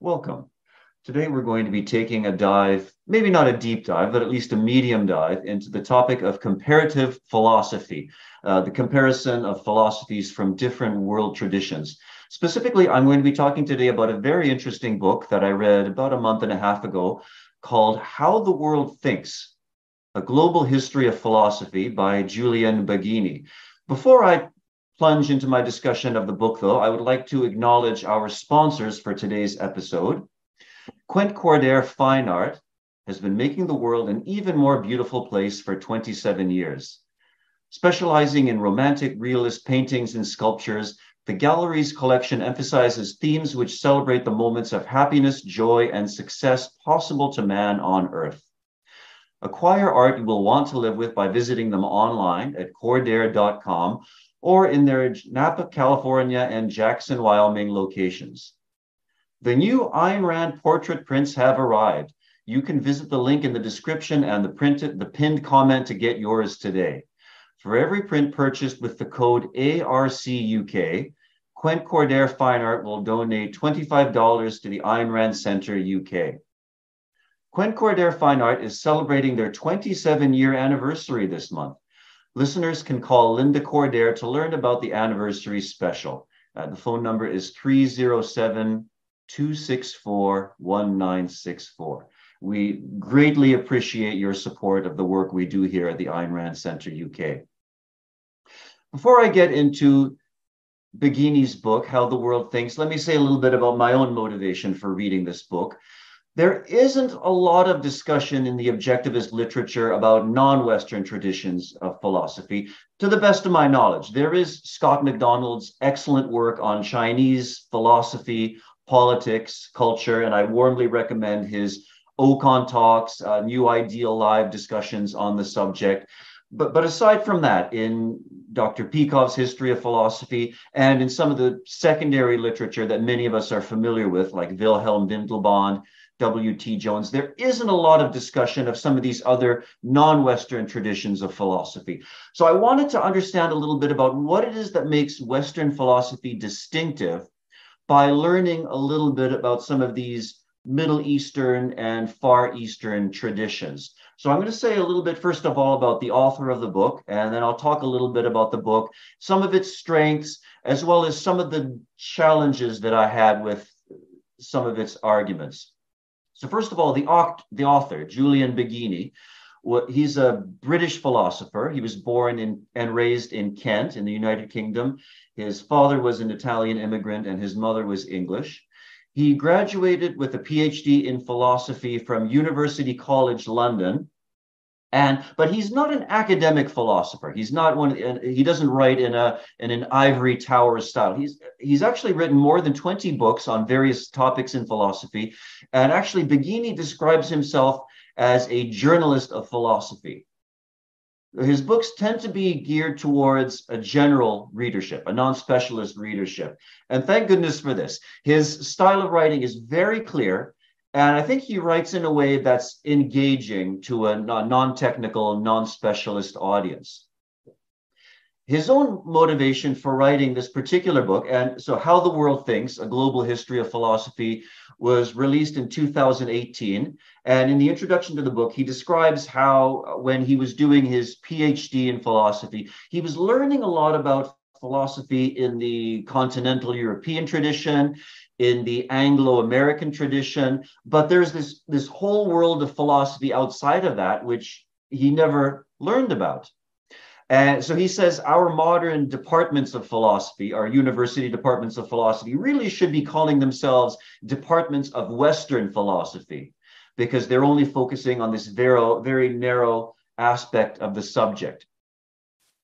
Welcome. Today we're going to be taking a dive, maybe not a deep dive, but at least a medium dive into the topic of comparative philosophy, uh, the comparison of philosophies from different world traditions. Specifically, I'm going to be talking today about a very interesting book that I read about a month and a half ago called How the World Thinks, a Global History of Philosophy by Julian Baggini. Before I plunge into my discussion of the book, though, I would like to acknowledge our sponsors for today's episode. Quent Cordair Fine Art has been making the world an even more beautiful place for 27 years. Specializing in romantic realist paintings and sculptures, the gallery's collection emphasizes themes which celebrate the moments of happiness, joy, and success possible to man on earth. Acquire art you will want to live with by visiting them online at cordair.com or in their Napa, California and Jackson, Wyoming locations. The new Ayn Rand portrait prints have arrived. You can visit the link in the description and the printed the pinned comment to get yours today. For every print purchased with the code ARCUK, Quent Cordair Fine Art will donate $25 to the Ayn Rand Center UK. Quent Cordair Fine Art is celebrating their 27 year anniversary this month. Listeners can call Linda Cordair to learn about the anniversary special. Uh, the phone number is 307 264 1964. We greatly appreciate your support of the work we do here at the Ayn Rand Center UK. Before I get into Baggini's book, How the World Thinks, let me say a little bit about my own motivation for reading this book there isn't a lot of discussion in the objectivist literature about non Western traditions of philosophy. To the best of my knowledge, there is Scott McDonald's excellent work on Chinese philosophy, politics, culture, and I warmly recommend his Ocon Talks, uh, New Ideal Live discussions on the subject. But, but aside from that, in Dr. Peikoff's History of Philosophy and in some of the secondary literature that many of us are familiar with, like Wilhelm Windelband, W.T. Jones, there isn't a lot of discussion of some of these other non Western traditions of philosophy. So I wanted to understand a little bit about what it is that makes Western philosophy distinctive by learning a little bit about some of these Middle Eastern and Far Eastern traditions. So I'm going to say a little bit, first of all, about the author of the book, and then I'll talk a little bit about the book, some of its strengths, as well as some of the challenges that I had with some of its arguments. So first of all, the, the author, Julian Baggini, he's a British philosopher. He was born in, and raised in Kent in the United Kingdom. His father was an Italian immigrant and his mother was English. He graduated with a PhD in philosophy from University College London and but he's not an academic philosopher. He's not one uh, he doesn't write in a in an ivory tower style. He's he's actually written more than 20 books on various topics in philosophy. And actually Baggini describes himself as a journalist of philosophy. His books tend to be geared towards a general readership, a non specialist readership. And thank goodness for this. His style of writing is very clear and I think he writes in a way that's engaging to a non technical, non specialist audience. His own motivation for writing this particular book, and so How the World Thinks, a Global History of Philosophy, was released in 2018. And in the introduction to the book, he describes how, when he was doing his PhD in philosophy, he was learning a lot about philosophy in the continental European tradition in the Anglo-American tradition, but there's this this whole world of philosophy outside of that which he never learned about. And so he says our modern departments of philosophy, our university departments of philosophy, really should be calling themselves departments of Western philosophy, because they're only focusing on this very, very narrow aspect of the subject.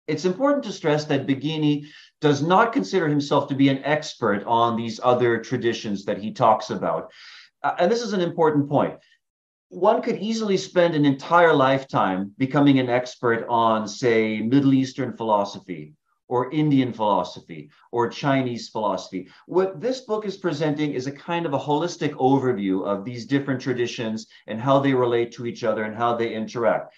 It's important to stress that Baggini does not consider himself to be an expert on these other traditions that he talks about. Uh, and this is an important point. One could easily spend an entire lifetime becoming an expert on, say, Middle Eastern philosophy or Indian philosophy or Chinese philosophy. What this book is presenting is a kind of a holistic overview of these different traditions and how they relate to each other and how they interact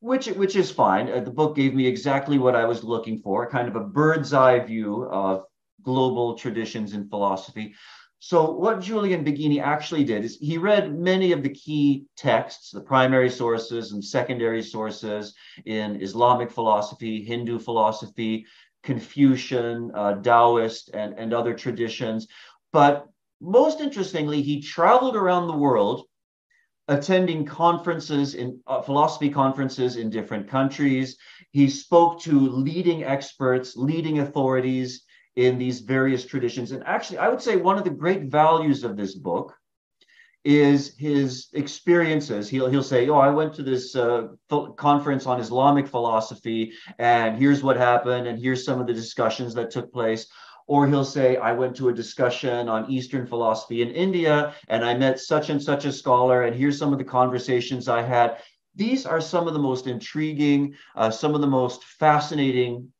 which which is fine. Uh, the book gave me exactly what I was looking for, kind of a bird's eye view of global traditions in philosophy. So, what Julian Baggini actually did is he read many of the key texts, the primary sources and secondary sources in Islamic philosophy, Hindu philosophy, Confucian, uh, Taoist, and, and other traditions. But most interestingly, he traveled around the world attending conferences in uh, philosophy conferences in different countries. He spoke to leading experts, leading authorities in these various traditions. And actually, I would say one of the great values of this book is his experiences. He'll he'll say, "Oh, I went to this uh, conference on Islamic philosophy, and here's what happened, and here's some of the discussions that took place." Or he'll say, "I went to a discussion on Eastern philosophy in India, and I met such and such a scholar, and here's some of the conversations I had." These are some of the most intriguing, uh, some of the most fascinating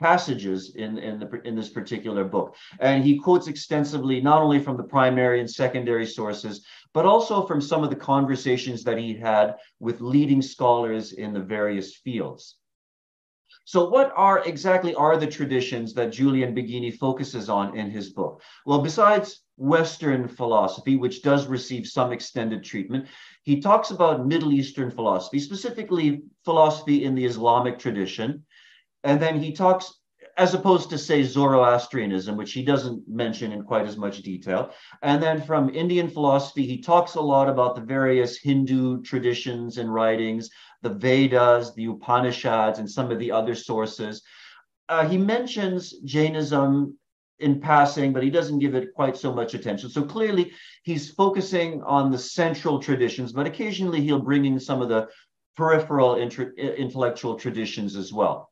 passages in, in, the, in this particular book. And he quotes extensively, not only from the primary and secondary sources, but also from some of the conversations that he had with leading scholars in the various fields. So, what are exactly are the traditions that Julian Baggini focuses on in his book? Well, besides Western philosophy, which does receive some extended treatment, he talks about Middle Eastern philosophy, specifically philosophy in the Islamic tradition, and then he talks, as opposed to, say, Zoroastrianism, which he doesn't mention in quite as much detail. And then from Indian philosophy, he talks a lot about the various Hindu traditions and writings, the Vedas, the Upanishads, and some of the other sources. Uh, he mentions Jainism in passing, but he doesn't give it quite so much attention. So clearly, he's focusing on the central traditions, but occasionally he'll bring in some of the peripheral intellectual traditions as well.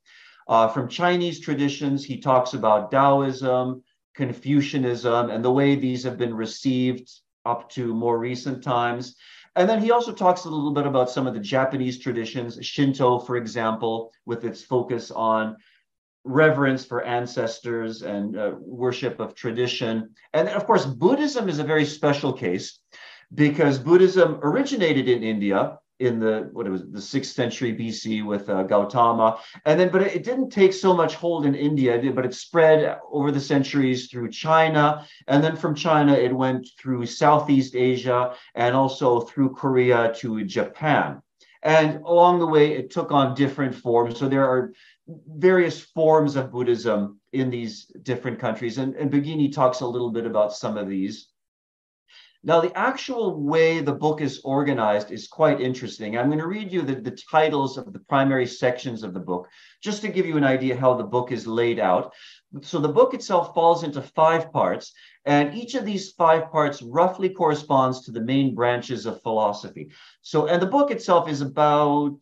Uh, from Chinese traditions, he talks about Taoism, Confucianism, and the way these have been received up to more recent times. And then he also talks a little bit about some of the Japanese traditions, Shinto, for example, with its focus on reverence for ancestors and uh, worship of tradition. And then, of course, Buddhism is a very special case because Buddhism originated in India in the what it was the sixth century BC with uh, Gautama, and then but it didn't take so much hold in India, but it spread over the centuries through China, and then from China it went through Southeast Asia and also through Korea to Japan, and along the way it took on different forms. So there are various forms of Buddhism in these different countries, and, and Baggini talks a little bit about some of these. Now, the actual way the book is organized is quite interesting. I'm going to read you the, the titles of the primary sections of the book, just to give you an idea how the book is laid out. So the book itself falls into five parts, and each of these five parts roughly corresponds to the main branches of philosophy. So, and the book itself is about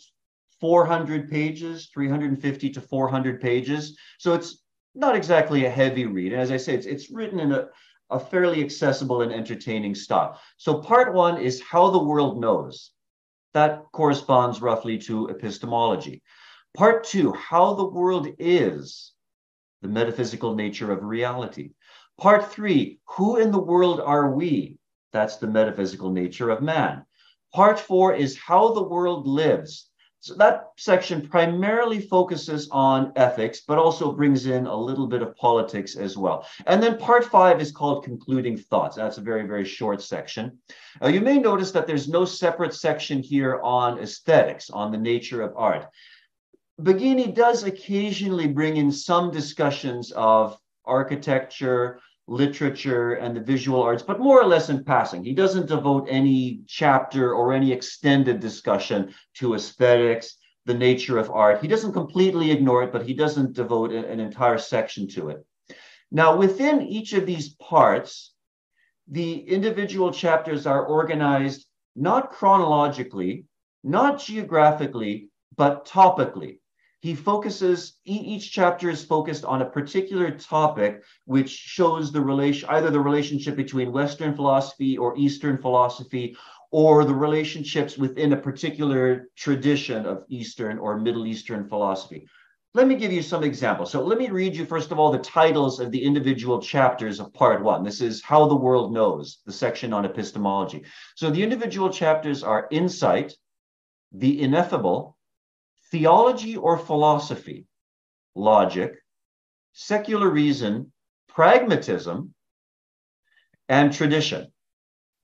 400 pages, 350 to 400 pages. So it's not exactly a heavy read. And as I say, it's, it's written in a a fairly accessible and entertaining style. So part one is how the world knows. That corresponds roughly to epistemology. Part two, how the world is, the metaphysical nature of reality. Part three, who in the world are we? That's the metaphysical nature of man. Part four is how the world lives, so that section primarily focuses on ethics, but also brings in a little bit of politics as well. And then part five is called concluding thoughts. That's a very, very short section. Uh, you may notice that there's no separate section here on aesthetics, on the nature of art. Baggini does occasionally bring in some discussions of architecture, literature and the visual arts, but more or less in passing. He doesn't devote any chapter or any extended discussion to aesthetics, the nature of art. He doesn't completely ignore it, but he doesn't devote an entire section to it. Now, within each of these parts, the individual chapters are organized not chronologically, not geographically, but topically he focuses each chapter is focused on a particular topic which shows the relation either the relationship between western philosophy or eastern philosophy or the relationships within a particular tradition of eastern or middle eastern philosophy. Let me give you some examples. So let me read you first of all the titles of the individual chapters of part one. This is how the world knows the section on epistemology. So the individual chapters are insight the ineffable theology or philosophy, logic, secular reason, pragmatism, and tradition.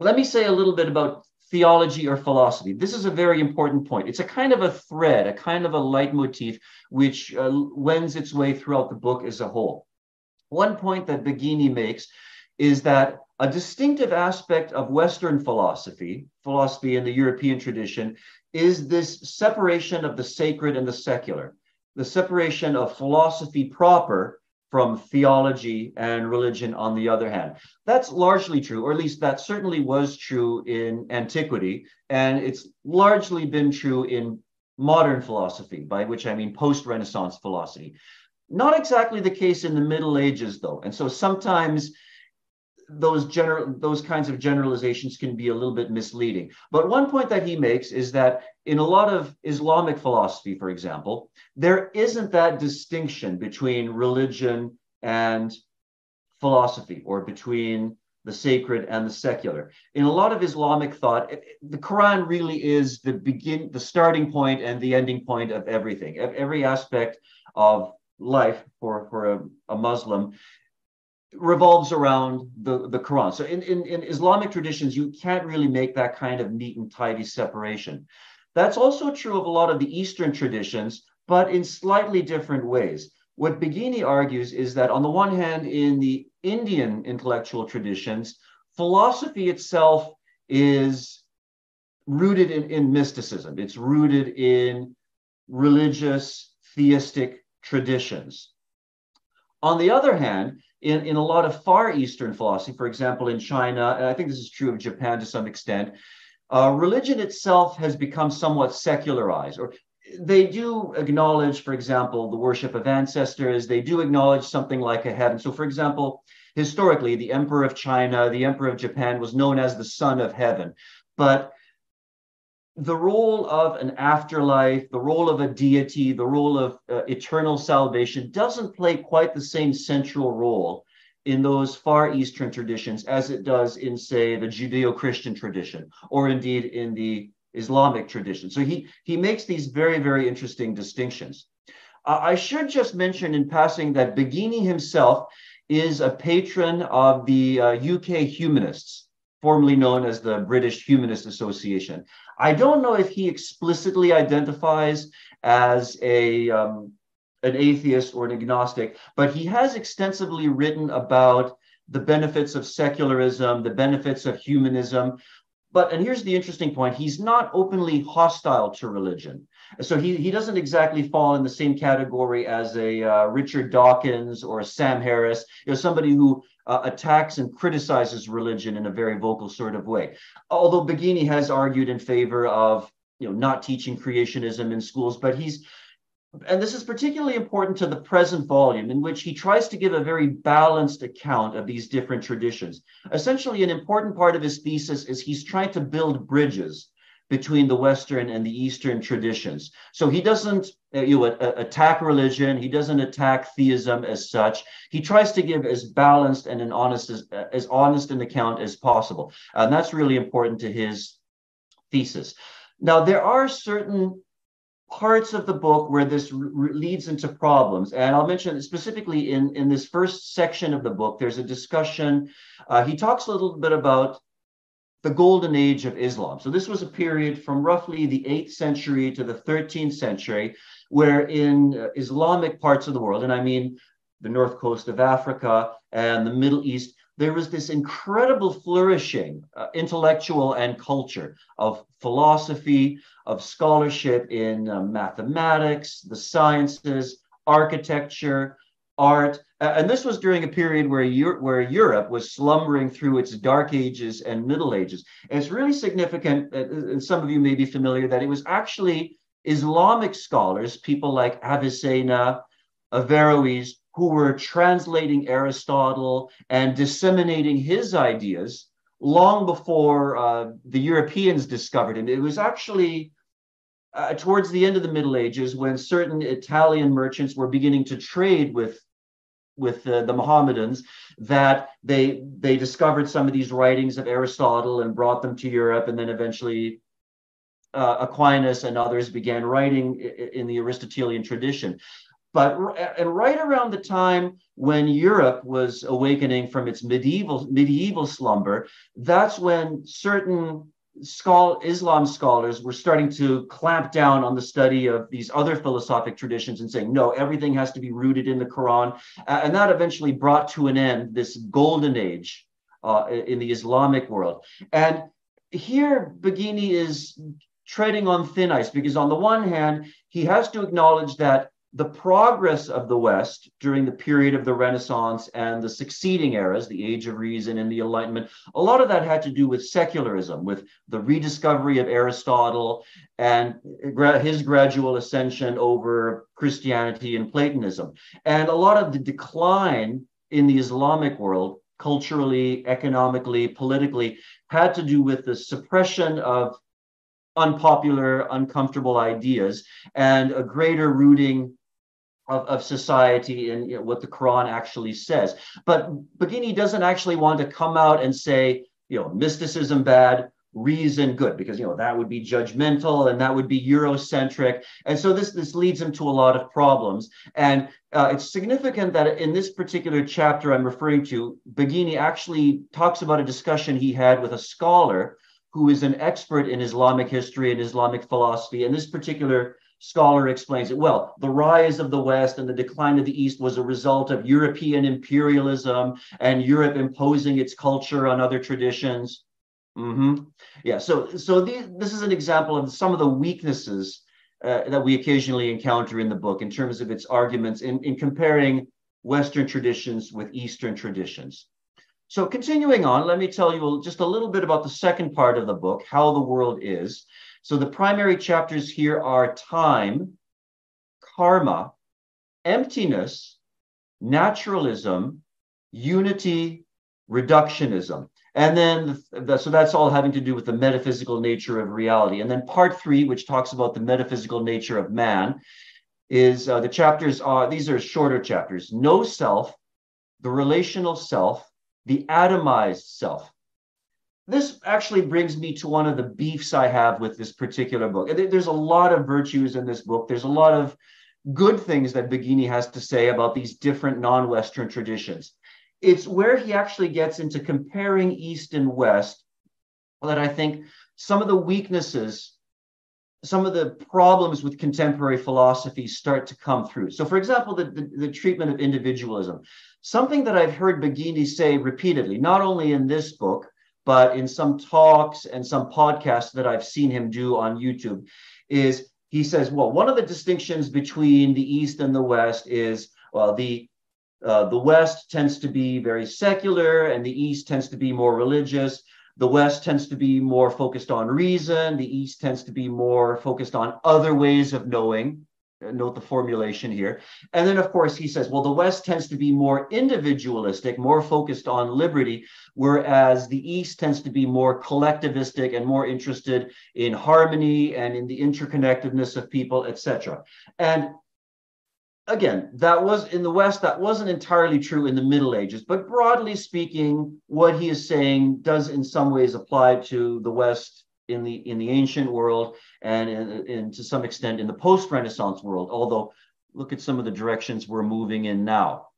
Let me say a little bit about theology or philosophy. This is a very important point. It's a kind of a thread, a kind of a leitmotif, which uh, wends its way throughout the book as a whole. One point that Baggini makes is that a distinctive aspect of Western philosophy, philosophy in the European tradition, is this separation of the sacred and the secular, the separation of philosophy proper from theology and religion on the other hand. That's largely true, or at least that certainly was true in antiquity, and it's largely been true in modern philosophy, by which I mean post Renaissance philosophy. Not exactly the case in the Middle Ages, though. And so sometimes those general those kinds of generalizations can be a little bit misleading. But one point that he makes is that in a lot of Islamic philosophy, for example, there isn't that distinction between religion and philosophy or between the sacred and the secular. In a lot of Islamic thought, the Quran really is the begin the starting point and the ending point of everything. Every aspect of life for, for a, a Muslim revolves around the, the Quran. So in, in, in Islamic traditions, you can't really make that kind of neat and tidy separation. That's also true of a lot of the Eastern traditions, but in slightly different ways. What Baggini argues is that, on the one hand, in the Indian intellectual traditions, philosophy itself is rooted in, in mysticism, it's rooted in religious, theistic traditions. On the other hand, in, in a lot of Far Eastern philosophy, for example, in China, and I think this is true of Japan to some extent, uh, religion itself has become somewhat secularized, or they do acknowledge, for example, the worship of ancestors. They do acknowledge something like a heaven. So, for example, historically, the emperor of China, the emperor of Japan was known as the son of heaven. But the role of an afterlife, the role of a deity, the role of uh, eternal salvation doesn't play quite the same central role in those far eastern traditions as it does in, say, the Judeo Christian tradition, or indeed in the Islamic tradition. So he, he makes these very, very interesting distinctions. Uh, I should just mention in passing that Baggini himself is a patron of the uh, UK humanists, formerly known as the British Humanist Association. I don't know if he explicitly identifies as a um, an atheist or an agnostic, but he has extensively written about the benefits of secularism, the benefits of humanism. But, and here's the interesting point he's not openly hostile to religion. So he, he doesn't exactly fall in the same category as a uh, Richard Dawkins or Sam Harris, you know, somebody who uh, attacks and criticizes religion in a very vocal sort of way. Although Baggini has argued in favor of you know not teaching creationism in schools, but he's and this is particularly important to the present volume, in which he tries to give a very balanced account of these different traditions. Essentially, an important part of his thesis is he's trying to build bridges between the Western and the Eastern traditions. So he doesn't uh, you know, attack religion. He doesn't attack theism as such. He tries to give as balanced and an honest as, uh, as honest an account as possible. And that's really important to his thesis. Now, there are certain parts of the book where this leads into problems. And I'll mention specifically in, in this first section of the book, there's a discussion. Uh, he talks a little bit about the golden age of Islam. So this was a period from roughly the 8th century to the 13th century, where in uh, Islamic parts of the world, and I mean the north coast of Africa and the Middle East, there was this incredible flourishing uh, intellectual and culture of philosophy, of scholarship in uh, mathematics, the sciences, architecture, art. and this was during a period where, Euro- where Europe was slumbering through its dark ages and middle ages. And it's really significant, uh, and some of you may be familiar, that it was actually Islamic scholars, people like Avicenna, Averroes, who were translating Aristotle and disseminating his ideas long before uh, the Europeans discovered him. It was actually uh, towards the end of the Middle Ages when certain Italian merchants were beginning to trade with with uh, the Mohammedans that they they discovered some of these writings of Aristotle and brought them to Europe, and then eventually uh, Aquinas and others began writing in the Aristotelian tradition. But and right around the time when Europe was awakening from its medieval medieval slumber, that's when certain schol- Islam scholars were starting to clamp down on the study of these other philosophic traditions and saying, no, everything has to be rooted in the Quran. Uh, and that eventually brought to an end this golden age uh, in the Islamic world. And here, Baggini is treading on thin ice because, on the one hand, he has to acknowledge that the progress of the West during the period of the Renaissance and the succeeding eras, the Age of Reason and the Enlightenment, a lot of that had to do with secularism, with the rediscovery of Aristotle and his gradual ascension over Christianity and Platonism. And a lot of the decline in the Islamic world, culturally, economically, politically, had to do with the suppression of unpopular, uncomfortable ideas and a greater rooting of, of society and you know, what the Quran actually says. But Baggini doesn't actually want to come out and say, you know, mysticism bad, reason good, because you know that would be judgmental and that would be Eurocentric. And so this this leads him to a lot of problems. And uh, it's significant that in this particular chapter I'm referring to, Baggini actually talks about a discussion he had with a scholar who is an expert in Islamic history and Islamic philosophy. And this particular scholar explains it well. The rise of the West and the decline of the East was a result of European imperialism and Europe imposing its culture on other traditions. Mm-hmm. Yeah, so so this is an example of some of the weaknesses uh, that we occasionally encounter in the book in terms of its arguments in, in comparing Western traditions with Eastern traditions. So, continuing on, let me tell you just a little bit about the second part of the book, How the World Is. So the primary chapters here are time, karma, emptiness, naturalism, unity, reductionism. And then, the, so that's all having to do with the metaphysical nature of reality. And then part three, which talks about the metaphysical nature of man, is uh, the chapters are, these are shorter chapters no self, the relational self, the atomized self this actually brings me to one of the beefs I have with this particular book. There's a lot of virtues in this book. There's a lot of good things that Baggini has to say about these different non Western traditions. It's where he actually gets into comparing East and West that I think some of the weaknesses, some of the problems with contemporary philosophy start to come through. So, for example, the, the, the treatment of individualism, something that I've heard Baggini say repeatedly, not only in this book, but in some talks and some podcasts that I've seen him do on YouTube, is he says, well, one of the distinctions between the East and the West is, well, the uh, the West tends to be very secular and the East tends to be more religious. The West tends to be more focused on reason. The East tends to be more focused on other ways of knowing note the formulation here. And then, of course, he says, well, the West tends to be more individualistic, more focused on liberty, whereas the East tends to be more collectivistic and more interested in harmony and in the interconnectedness of people, etc. And again, that was in the West, that wasn't entirely true in the Middle Ages, but broadly speaking, what he is saying does in some ways apply to the West in the in the ancient world and, in, in to some extent in the post-Renaissance world. Although, look at some of the directions we're moving in now.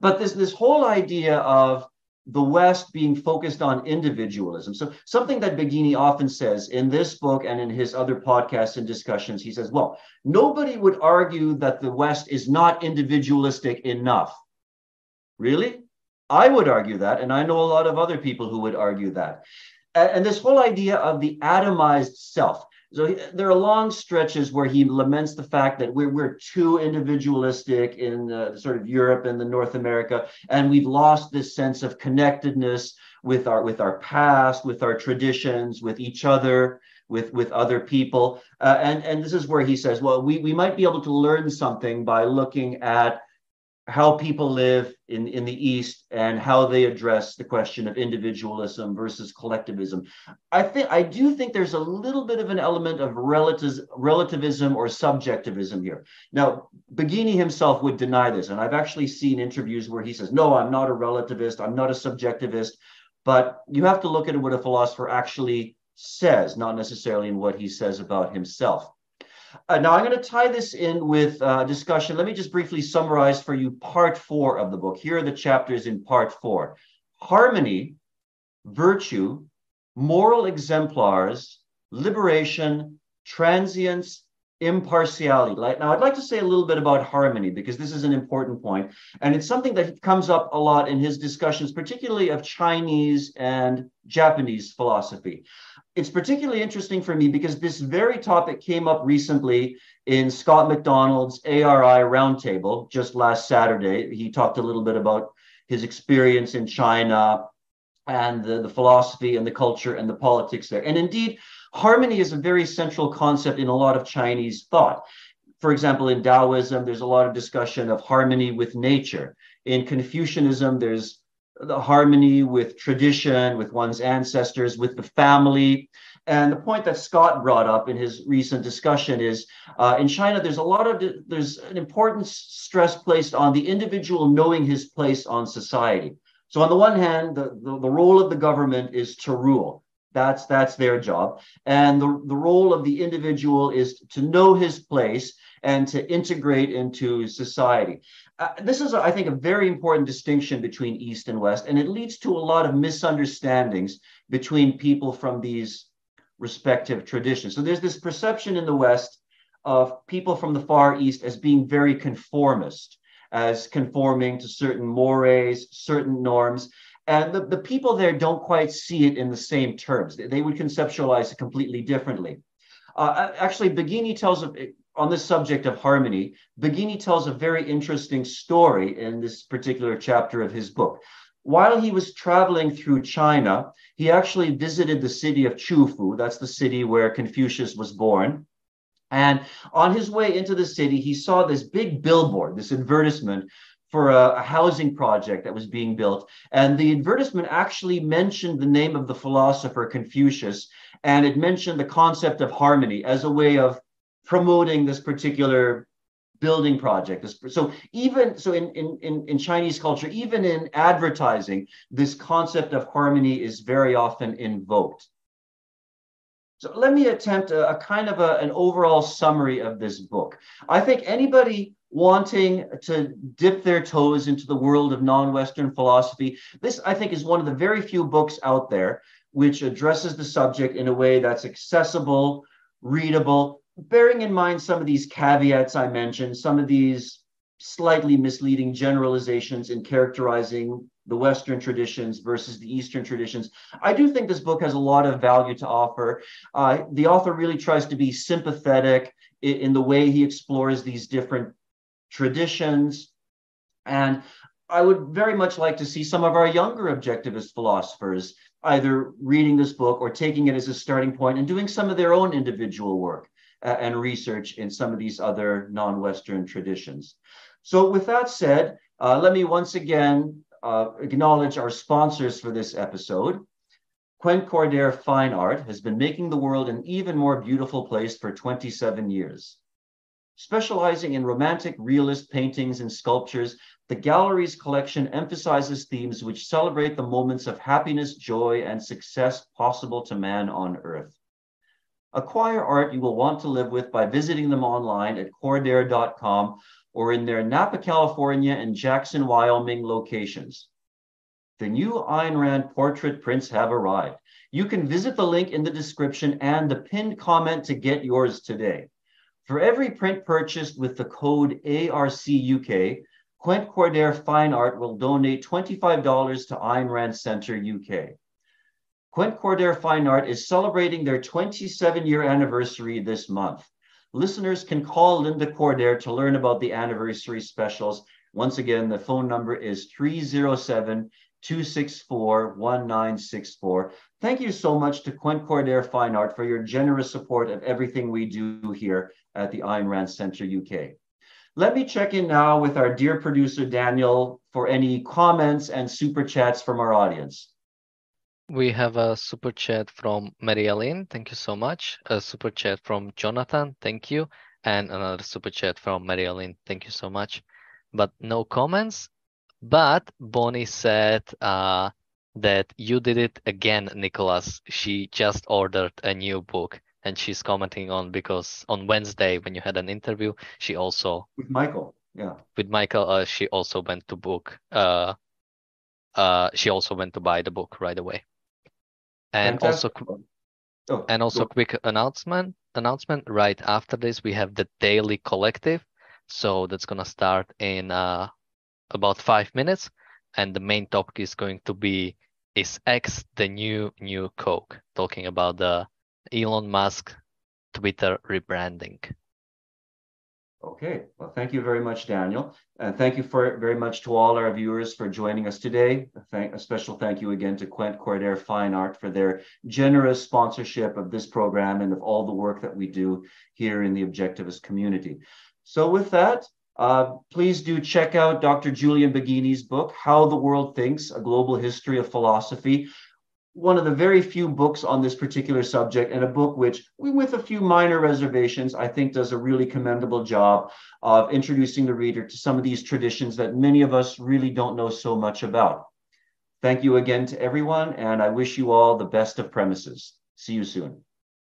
But this this whole idea of the West being focused on individualism. So something that Baggini often says in this book and in his other podcasts and discussions, he says, well, nobody would argue that the West is not individualistic enough. Really? I would argue that, and I know a lot of other people who would argue that and this whole idea of the atomized self. So there are long stretches where he laments the fact that we're, we're too individualistic in sort of Europe and the North America, and we've lost this sense of connectedness with our with our past, with our traditions, with each other, with with other people. Uh, and and this is where he says, well, we we might be able to learn something by looking at how people live in, in the East and how they address the question of individualism versus collectivism. I think I do think there's a little bit of an element of relativism or subjectivism here. Now, Baggini himself would deny this, and I've actually seen interviews where he says, "No, I'm not a relativist. I'm not a subjectivist." But you have to look at what a philosopher actually says, not necessarily in what he says about himself. Uh, now, I'm going to tie this in with uh, discussion. Let me just briefly summarize for you part four of the book. Here are the chapters in part four harmony, virtue, moral exemplars, liberation, transience, impartiality. Now, I'd like to say a little bit about harmony because this is an important point, and it's something that comes up a lot in his discussions, particularly of Chinese and Japanese philosophy. It's particularly interesting for me because this very topic came up recently in Scott McDonald's ARI roundtable just last Saturday. He talked a little bit about his experience in China and the, the philosophy and the culture and the politics there. And indeed, harmony is a very central concept in a lot of Chinese thought. For example, in Taoism, there's a lot of discussion of harmony with nature. In Confucianism, there's the harmony with tradition, with one's ancestors, with the family. And the point that Scott brought up in his recent discussion is uh, in China, there's a lot of, there's an important stress placed on the individual knowing his place on society. So on the one hand, the, the, the role of the government is to rule. That's that's their job. And the, the role of the individual is to know his place and to integrate into society. Uh, this is, I think, a very important distinction between East and West, and it leads to a lot of misunderstandings between people from these respective traditions. So there's this perception in the West of people from the Far East as being very conformist as conforming to certain mores, certain norms. And the, the people there don't quite see it in the same terms. They would conceptualize it completely differently. Uh, actually, Baggini tells a, on this subject of harmony, Baggini tells a very interesting story in this particular chapter of his book. While he was traveling through China, he actually visited the city of Qufu. That's the city where Confucius was born. And on his way into the city, he saw this big billboard, this advertisement for a, a, housing project that was being built. And the advertisement actually mentioned the name of the philosopher Confucius, and it mentioned the concept of harmony as a way of promoting this particular building project. So even so in, in, in Chinese culture, even in advertising, this concept of harmony is very often invoked. So let me attempt a, a kind of a, an overall summary of this book. I think anybody wanting to dip their toes into the world of non-Western philosophy, this I think is one of the very few books out there which addresses the subject in a way that's accessible, readable, bearing in mind some of these caveats I mentioned, some of these slightly misleading generalizations in characterizing the Western traditions versus the Eastern traditions. I do think this book has a lot of value to offer. Uh, the author really tries to be sympathetic in, in, the way he explores these different traditions. And I would very much like to see some of our younger objectivist philosophers either reading this book or taking it as a starting point and doing some of their own individual work uh, and research in some of these other non Western traditions. So, with that said, uh, let me once again uh, acknowledge our sponsors for this episode. Quent Cordair Fine Art has been making the world an even more beautiful place for 27 years. Specializing in romantic realist paintings and sculptures, the gallery's collection emphasizes themes which celebrate the moments of happiness, joy, and success possible to man on earth. Acquire art you will want to live with by visiting them online at cordair.com or in their Napa, California and Jackson, Wyoming locations. The new Ayn Rand portrait prints have arrived. You can visit the link in the description and the pinned comment to get yours today. For every print purchased with the code ARCUK, Quent Cordair Fine Art will donate $25 to Ayn Rand Center UK. Quent Cordair Fine Art is celebrating their 27 year anniversary this month. Listeners can call Linda Cordair to learn about the anniversary specials. Once again, the phone number is 307 264 1964. Thank you so much to Quent Cordair Fine Art for your generous support of everything we do here at the Ayn Rand Center UK. Let me check in now with our dear producer, Daniel, for any comments and super chats from our audience. We have a super chat from Maria Thank you so much. A super chat from Jonathan. Thank you. And another super chat from Maria Thank you so much. But no comments. But Bonnie said uh, that you did it again, Nicholas. She just ordered a new book. and she's commenting on because on Wednesday when you had an interview, she also with Michael, yeah, with Michael, uh, she also went to book. Uh, uh, she also went to buy the book right away, and Fantastic. also. Oh, and also quick announcement announcement right after this we have the daily collective so that's gonna start in uh, about five minutes and the main topic is going to be is X the new new Coke talking about the Elon Musk Twitter rebranding. Okay, well, thank you very much, Daniel. And thank you for very much to all our viewers for joining us today. Thank, a special thank you again to Quent Cordair Fine Art for their generous sponsorship of this program and of all the work that we do here in the Objectivist community. So with that, uh, please do check out Dr. Julian Baggini's book, How the World Thinks, A Global History of Philosophy. One of the very few books on this particular subject and a book which with a few minor reservations i think does a really commendable job of introducing the reader to some of these traditions that many of us really don't know so much about. Thank you again to everyone and i wish you all the best of premises. See you soon